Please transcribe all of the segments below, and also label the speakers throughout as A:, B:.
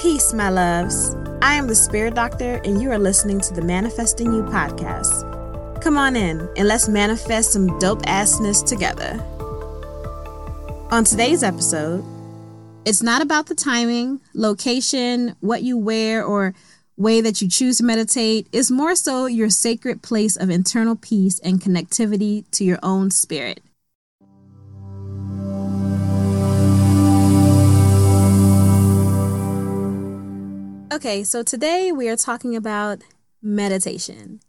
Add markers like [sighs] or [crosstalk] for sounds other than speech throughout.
A: Peace, my loves. I am the Spirit Doctor, and you are listening to the Manifesting You podcast. Come on in and let's manifest some dope assness together. On today's episode, it's not about the timing, location, what you wear, or way that you choose to meditate. It's more so your sacred place of internal peace and connectivity to your own spirit. Okay, so today we are talking about meditation.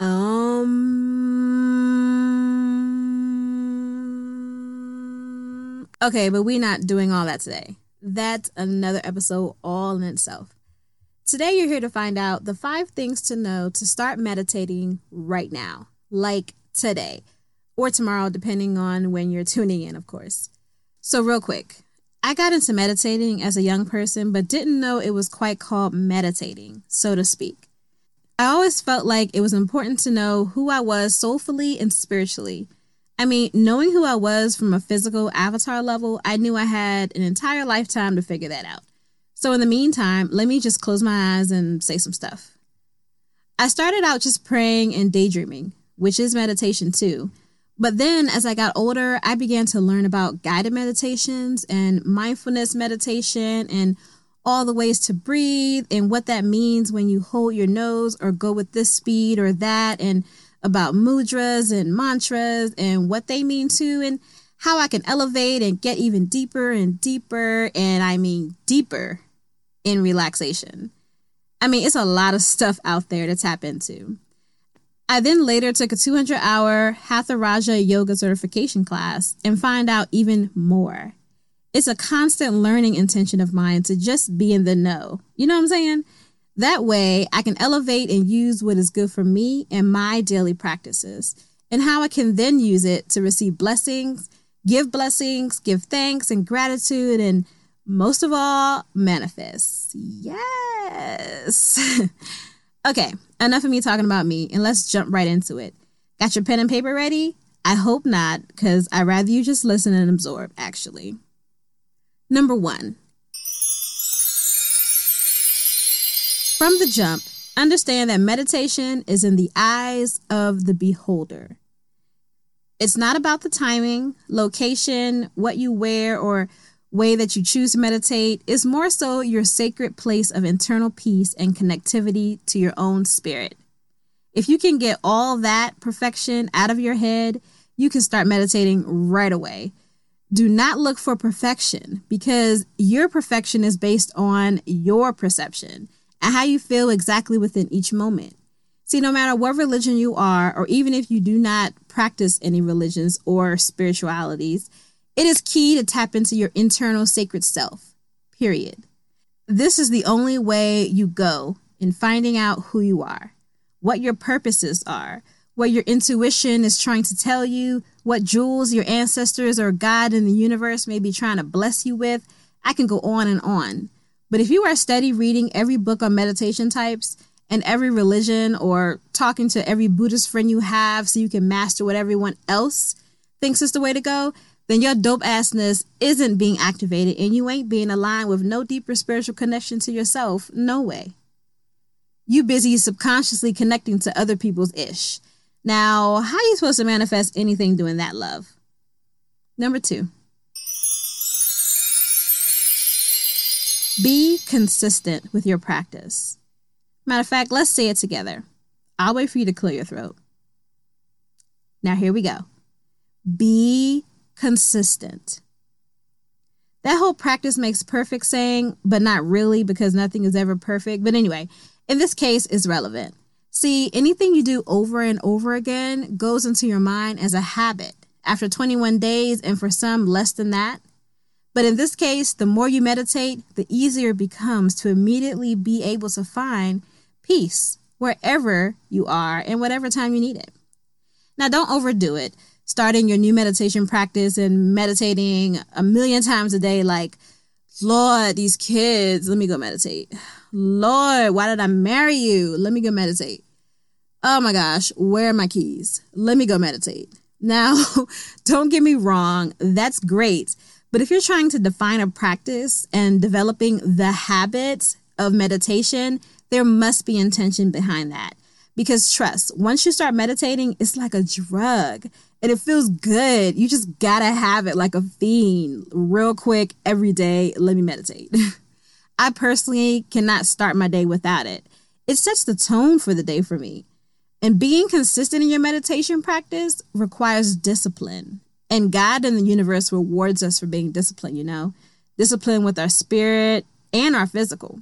A: Um Okay, but we're not doing all that today. That's another episode all in itself. Today you're here to find out the 5 things to know to start meditating right now, like today or tomorrow depending on when you're [laughs] tuning in, of course. So real quick, I got into meditating as a young person, but didn't know it was quite called meditating, so to speak. I always felt like it was important to know who I was soulfully and spiritually. I mean, knowing who I was from a physical avatar level, I knew I had an entire lifetime to figure that out. So, in the meantime, let me just close my eyes and say some stuff. I started out just praying and daydreaming, which is meditation too. But then as I got older, I began to learn about guided meditations and mindfulness meditation and all the ways to breathe and what that means when you hold your nose or go with this speed or that and about mudras and mantras and what they mean too and how I can elevate and get even deeper and deeper and I mean deeper in relaxation. I mean, it's a lot of stuff out there to tap into. I then later took a 200 hour Hatha Raja yoga certification class and find out even more. It's a constant learning intention of mine to just be in the know. You know what I'm saying? That way, I can elevate and use what is good for me and my daily practices, and how I can then use it to receive blessings, give blessings, give thanks and gratitude, and most of all, manifest. Yes. [laughs] Okay, enough of me talking about me, and let's jump right into it. Got your pen and paper ready? I hope not, because I'd rather you just listen and absorb, actually. Number one. From the jump, understand that meditation is in the eyes of the beholder. It's not about the timing, location, what you wear, or way that you choose to meditate is more so your sacred place of internal peace and connectivity to your own spirit. If you can get all that perfection out of your head, you can start meditating right away. Do not look for perfection because your perfection is based on your perception and how you feel exactly within each moment. See, no matter what religion you are, or even if you do not practice any religions or spiritualities, it is key to tap into your internal sacred self, period. This is the only way you go in finding out who you are, what your purposes are, what your intuition is trying to tell you, what jewels your ancestors or God in the universe may be trying to bless you with. I can go on and on. But if you are steady reading every book on meditation types and every religion or talking to every Buddhist friend you have so you can master what everyone else thinks is the way to go, then your dope assness isn't being activated and you ain't being aligned with no deeper spiritual connection to yourself. No way. You busy subconsciously connecting to other people's ish. Now, how are you supposed to manifest anything doing that, love? Number two. Be consistent with your practice. Matter of fact, let's say it together. I'll wait for you to clear your throat. Now, here we go. Be consistent. That whole practice makes perfect saying, but not really because nothing is ever perfect. But anyway, in this case, is relevant. See, anything you do over and over again goes into your mind as a habit after 21 days, and for some, less than that. But in this case, the more you meditate, the easier it becomes to immediately be able to find peace wherever you are and whatever time you need it. Now, don't overdo it starting your new meditation practice and meditating a million times a day, like, Lord, these kids, let me go meditate. Lord, why did I marry you? Let me go meditate. Oh my gosh, where are my keys? Let me go meditate. Now, [laughs] don't get me wrong, that's great. But if you're trying to define a practice and developing the habit of meditation, there must be intention behind that. Because trust, once you start meditating, it's like a drug and it feels good. You just gotta have it like a fiend, real quick, every day. Let me meditate. [laughs] I personally cannot start my day without it. It sets the tone for the day for me. And being consistent in your meditation practice requires discipline. And God and the universe rewards us for being disciplined, you know, discipline with our spirit and our physical.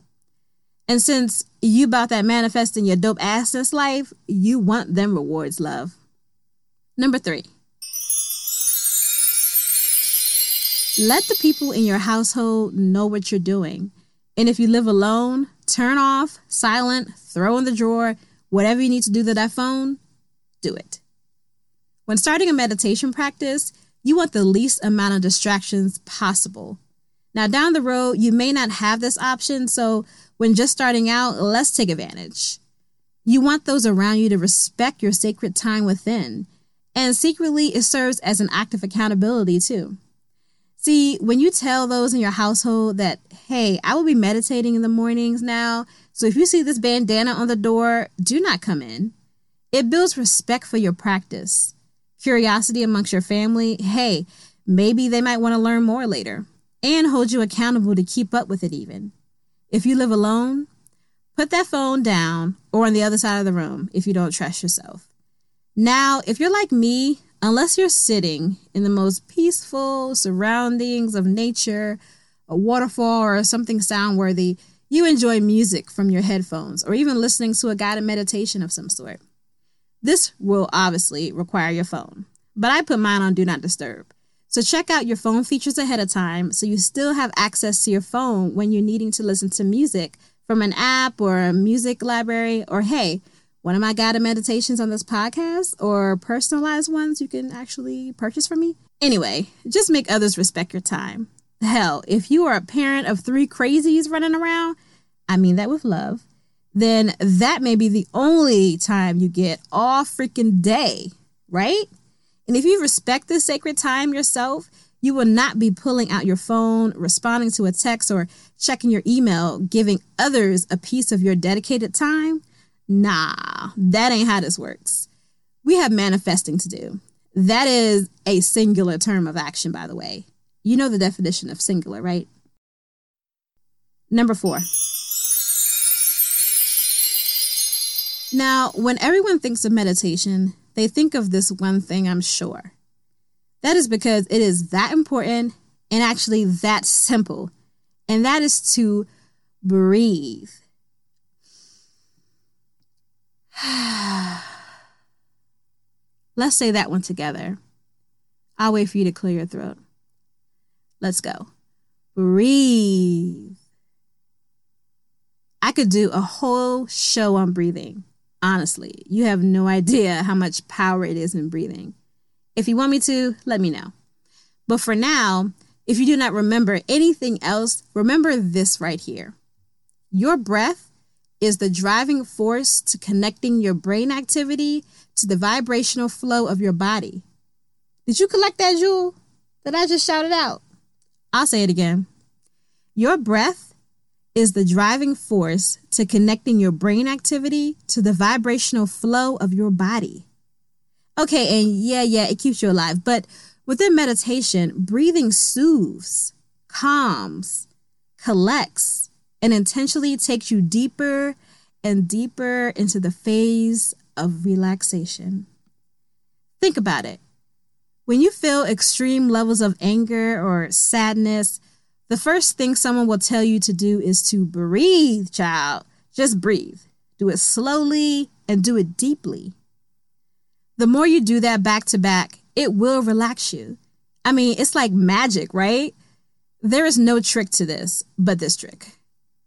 A: And since you about that manifesting your dope ass this life, you want them rewards, love. Number three, let the people in your household know what you're doing. And if you live alone, turn off, silent, throw in the drawer, whatever you need to do to that phone, do it. When starting a meditation practice, you want the least amount of distractions possible. Now, down the road, you may not have this option, so when just starting out, let's take advantage. You want those around you to respect your sacred time within and secretly, it serves as an act of accountability too. See, when you tell those in your household that, hey, I will be meditating in the mornings now, so if you see this bandana on the door, do not come in. It builds respect for your practice, curiosity amongst your family. Hey, maybe they might want to learn more later, and hold you accountable to keep up with it even. If you live alone, put that phone down or on the other side of the room if you don't trust yourself. Now, if you're like me, unless you're sitting in the most peaceful surroundings of nature, a waterfall, or something sound worthy, you enjoy music from your headphones or even listening to a guided meditation of some sort. This will obviously require your phone, but I put mine on Do Not Disturb. So check out your phone features ahead of time so you still have access to your phone when you're needing to listen to music from an app or a music library, or hey, one of my guided meditations on this podcast or personalized ones you can actually purchase from me. Anyway, just make others respect your time. Hell, if you are a parent of three crazies running around, I mean that with love, then that may be the only time you get all freaking day, right? And if you respect this sacred time yourself, you will not be pulling out your phone, responding to a text, or checking your email, giving others a piece of your dedicated time Nah, that ain't how this works. We have manifesting to do. That is a singular term of action, by the way. You know the definition of singular, right? Number four. Now, when everyone thinks of meditation, they think of this one thing, I'm sure. That is because it is that important and actually that simple, and that is to breathe. [sighs] Let's say that one together. I'll wait for you to clear your throat. Let's go. Breathe. I could do a whole show on breathing. Honestly, you have no idea how much power it is in breathing. If you want me to, let me know. But for now, if you do not remember anything else, remember this right here. Your breath is the driving force to connecting your brain activity to the vibrational flow of your body. Did you collect that, Jewel? That I just shouted out? I'll say it again. Your breath is the driving force to connecting your brain activity to the vibrational flow of your body. Okay, and yeah, yeah, it keeps you alive. But within meditation, breathing soothes, calms, collects, and intentionally takes you deeper and deeper into the phase of relaxation. Think about it. When you feel extreme levels of anger or sadness, the first thing someone will tell you to do is to breathe, child. Just breathe. Do it slowly and do it deeply. The more you do that back to back, it will relax you. I mean, it's like magic, right? There is no trick to this but this trick.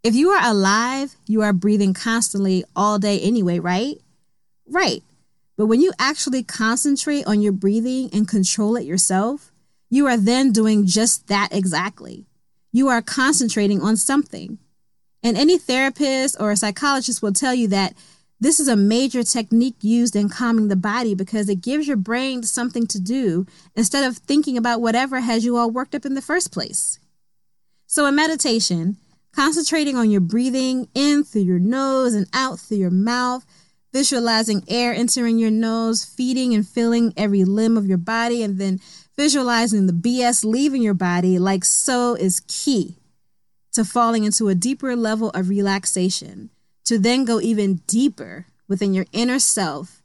A: If you are alive, you are breathing constantly all day anyway, right? Right. But when you actually concentrate on your breathing and control it yourself, you are then doing just that exactly. You are concentrating on something. And any therapist or a psychologist will tell you that This is a major technique used in calming the body because it gives your brain something to do instead of thinking about whatever has you all worked up in the first place. So, in meditation, concentrating on your breathing in through your nose and out through your mouth, visualizing air entering your nose, feeding and filling every limb of your body, and then visualizing the BS leaving your body like so is key to falling into a deeper level of relaxation to then go even deeper within your inner self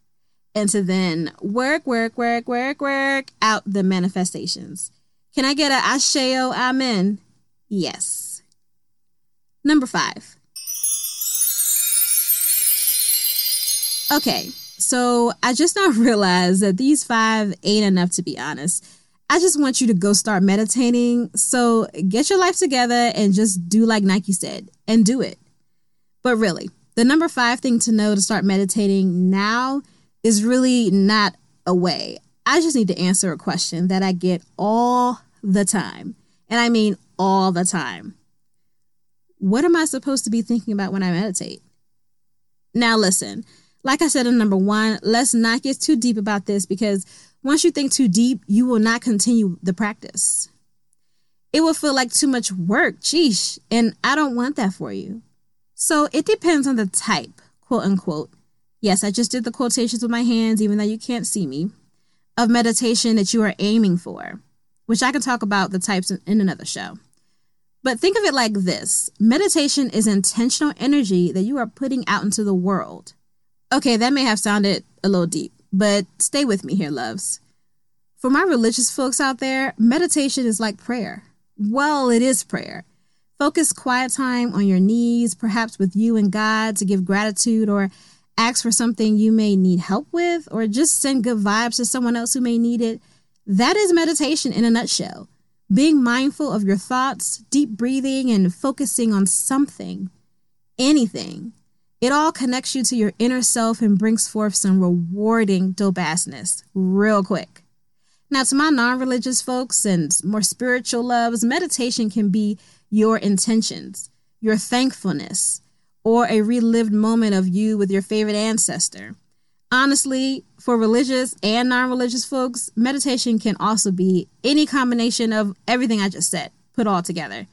A: and to then work, work, work, work, work out the manifestations. Can I get a Asheo Amen? Yes. Number five. Okay, so I just now [laughs] realized that these five ain't enough to be honest. I just want you to go start meditating. So get your life together and just do like Nike said and do it. But really, the number five thing to know to start meditating now is really not a way. I just need to answer a question that I get all the time. And I mean all the time. What am I supposed to be thinking about when I meditate? Now, listen, like I said in number one, let's not get too deep about this because once you think too deep, you will not continue the practice. It will feel like too much work, sheesh, and I don't want that for you. So it depends on the type, quote unquote. Yes, I just did the quotations with my hands, even though you can't see me, of meditation that you are aiming for, which I can talk about the types in another show. But think of it like this meditation is intentional energy that you are putting out into the world. Okay, that may have sounded a little deep, but stay with me here, loves. For my religious folks out there, meditation is like prayer. Well, it is prayer. Focus quiet time on your knees, perhaps with you and God to give gratitude or ask for something you may need help with, or just send good vibes to someone else who may need it. That is meditation in a nutshell. Being mindful of your thoughts, deep breathing, and focusing on something, anything. It all connects you to your inner self and brings forth some rewarding dope assness real quick. Now, to my non religious folks and more spiritual loves, meditation can be your intentions, your thankfulness, or a relived moment of you with your favorite ancestor. Honestly, for religious and non religious folks, meditation can also be any combination of everything I just said put all together.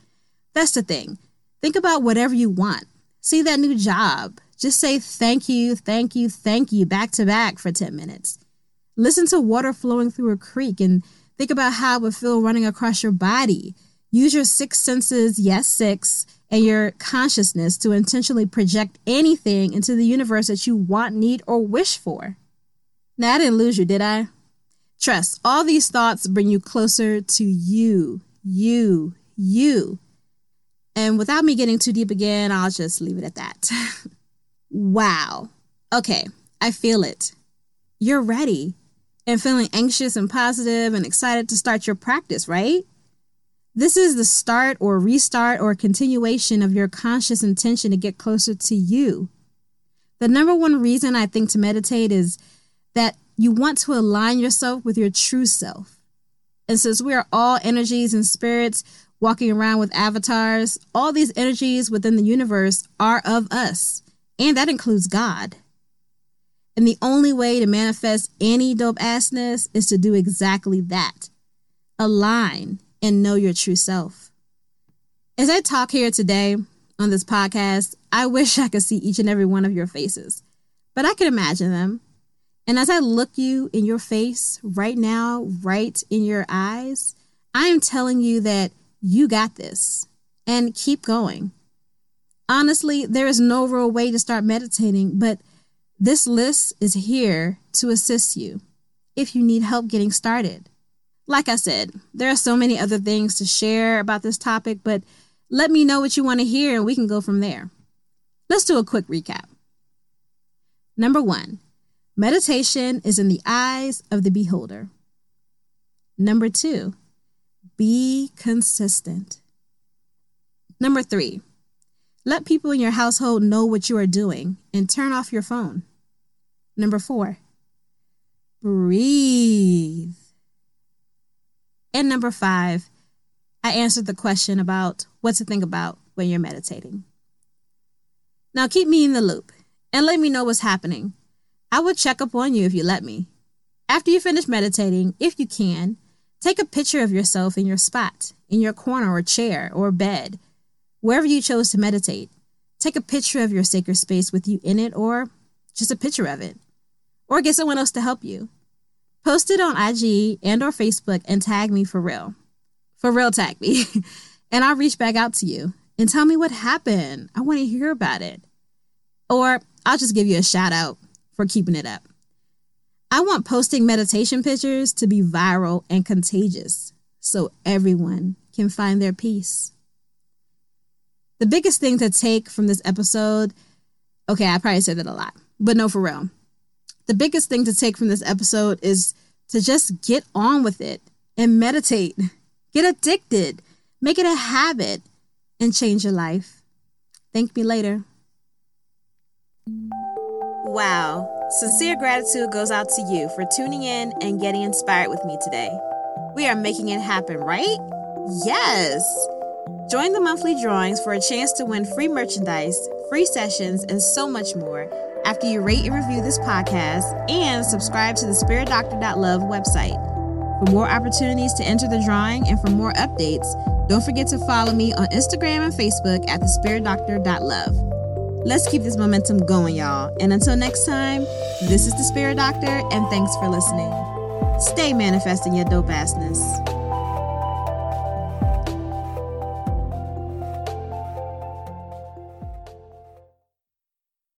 A: That's the thing. Think about whatever you want. See that new job. Just say thank you, thank you, thank you back to back for 10 minutes. Listen to water flowing through a creek and think about how it would feel running across your body. Use your six senses, yes, six, and your consciousness to intentionally project anything into the universe that you want, need, or wish for. Now, I didn't lose you, did I? Trust, all these thoughts bring you closer to you, you, you. And without me getting too deep again, I'll just leave it at that. [laughs] wow. Okay, I feel it. You're ready and feeling anxious and positive and excited to start your practice, right? This is the start or restart or continuation of your conscious intention to get closer to you. The number one reason I think to meditate is that you want to align yourself with your true self. And since we are all energies and spirits walking around with avatars, all these energies within the universe are of us, and that includes God. And the only way to manifest any dope assness is to do exactly that align and know your true self. As I talk here today on this podcast, I wish I could see each and every one of your faces, but I can imagine them. And as I look you in your face right now, right in your eyes, I am telling you that you got this and keep going. Honestly, there is no real way to start meditating, but this list is here to assist you if you need help getting started. Like I said, there are so many other things to share about this topic, but let me know what you want to hear and we can go from there. Let's do a quick recap. Number one, meditation is in the eyes of the beholder. Number two, be consistent. Number three, let people in your household know what you are doing and turn off your phone. Number four, breathe. And number five, I answered the question about what to think about when you're meditating. Now, keep me in the loop. and let me know what's happening. I will check up on you if you let me. After you finish meditating, if you can, take a picture of yourself in your spot, in your corner or chair or bed, wherever you chose to meditate. Take a picture of your sacred space with you in it or just a picture of it. Or get someone else to help you. Post it on IG and or Facebook and tag me for real. For real tag me. [laughs] and I'll reach back out to you and tell me what happened. I want to hear about it. Or I'll just give you a shout out for keeping it up. I want posting meditation pictures to be viral and contagious so everyone can find their peace. The biggest thing to take from this episode, okay, I probably said that a lot, but no, for real. The biggest thing to take from this episode is to just get on with it and meditate. Get addicted, make it a habit, and change your life. Thank me later. Wow. Sincere gratitude goes out to you for tuning in and getting inspired with me today. We are making it happen, right? Yes. Join the monthly drawings for a chance to win free merchandise, free sessions, and so much more after you rate and review this podcast and subscribe to the spiritdoctor.love website. For more opportunities to enter the drawing and for more updates, don't forget to follow me on Instagram and Facebook at thespiritdoctor.love. Let's keep this momentum going, y'all. And until next time, this is the Spirit Doctor, and thanks for listening. Stay manifesting your dope assness.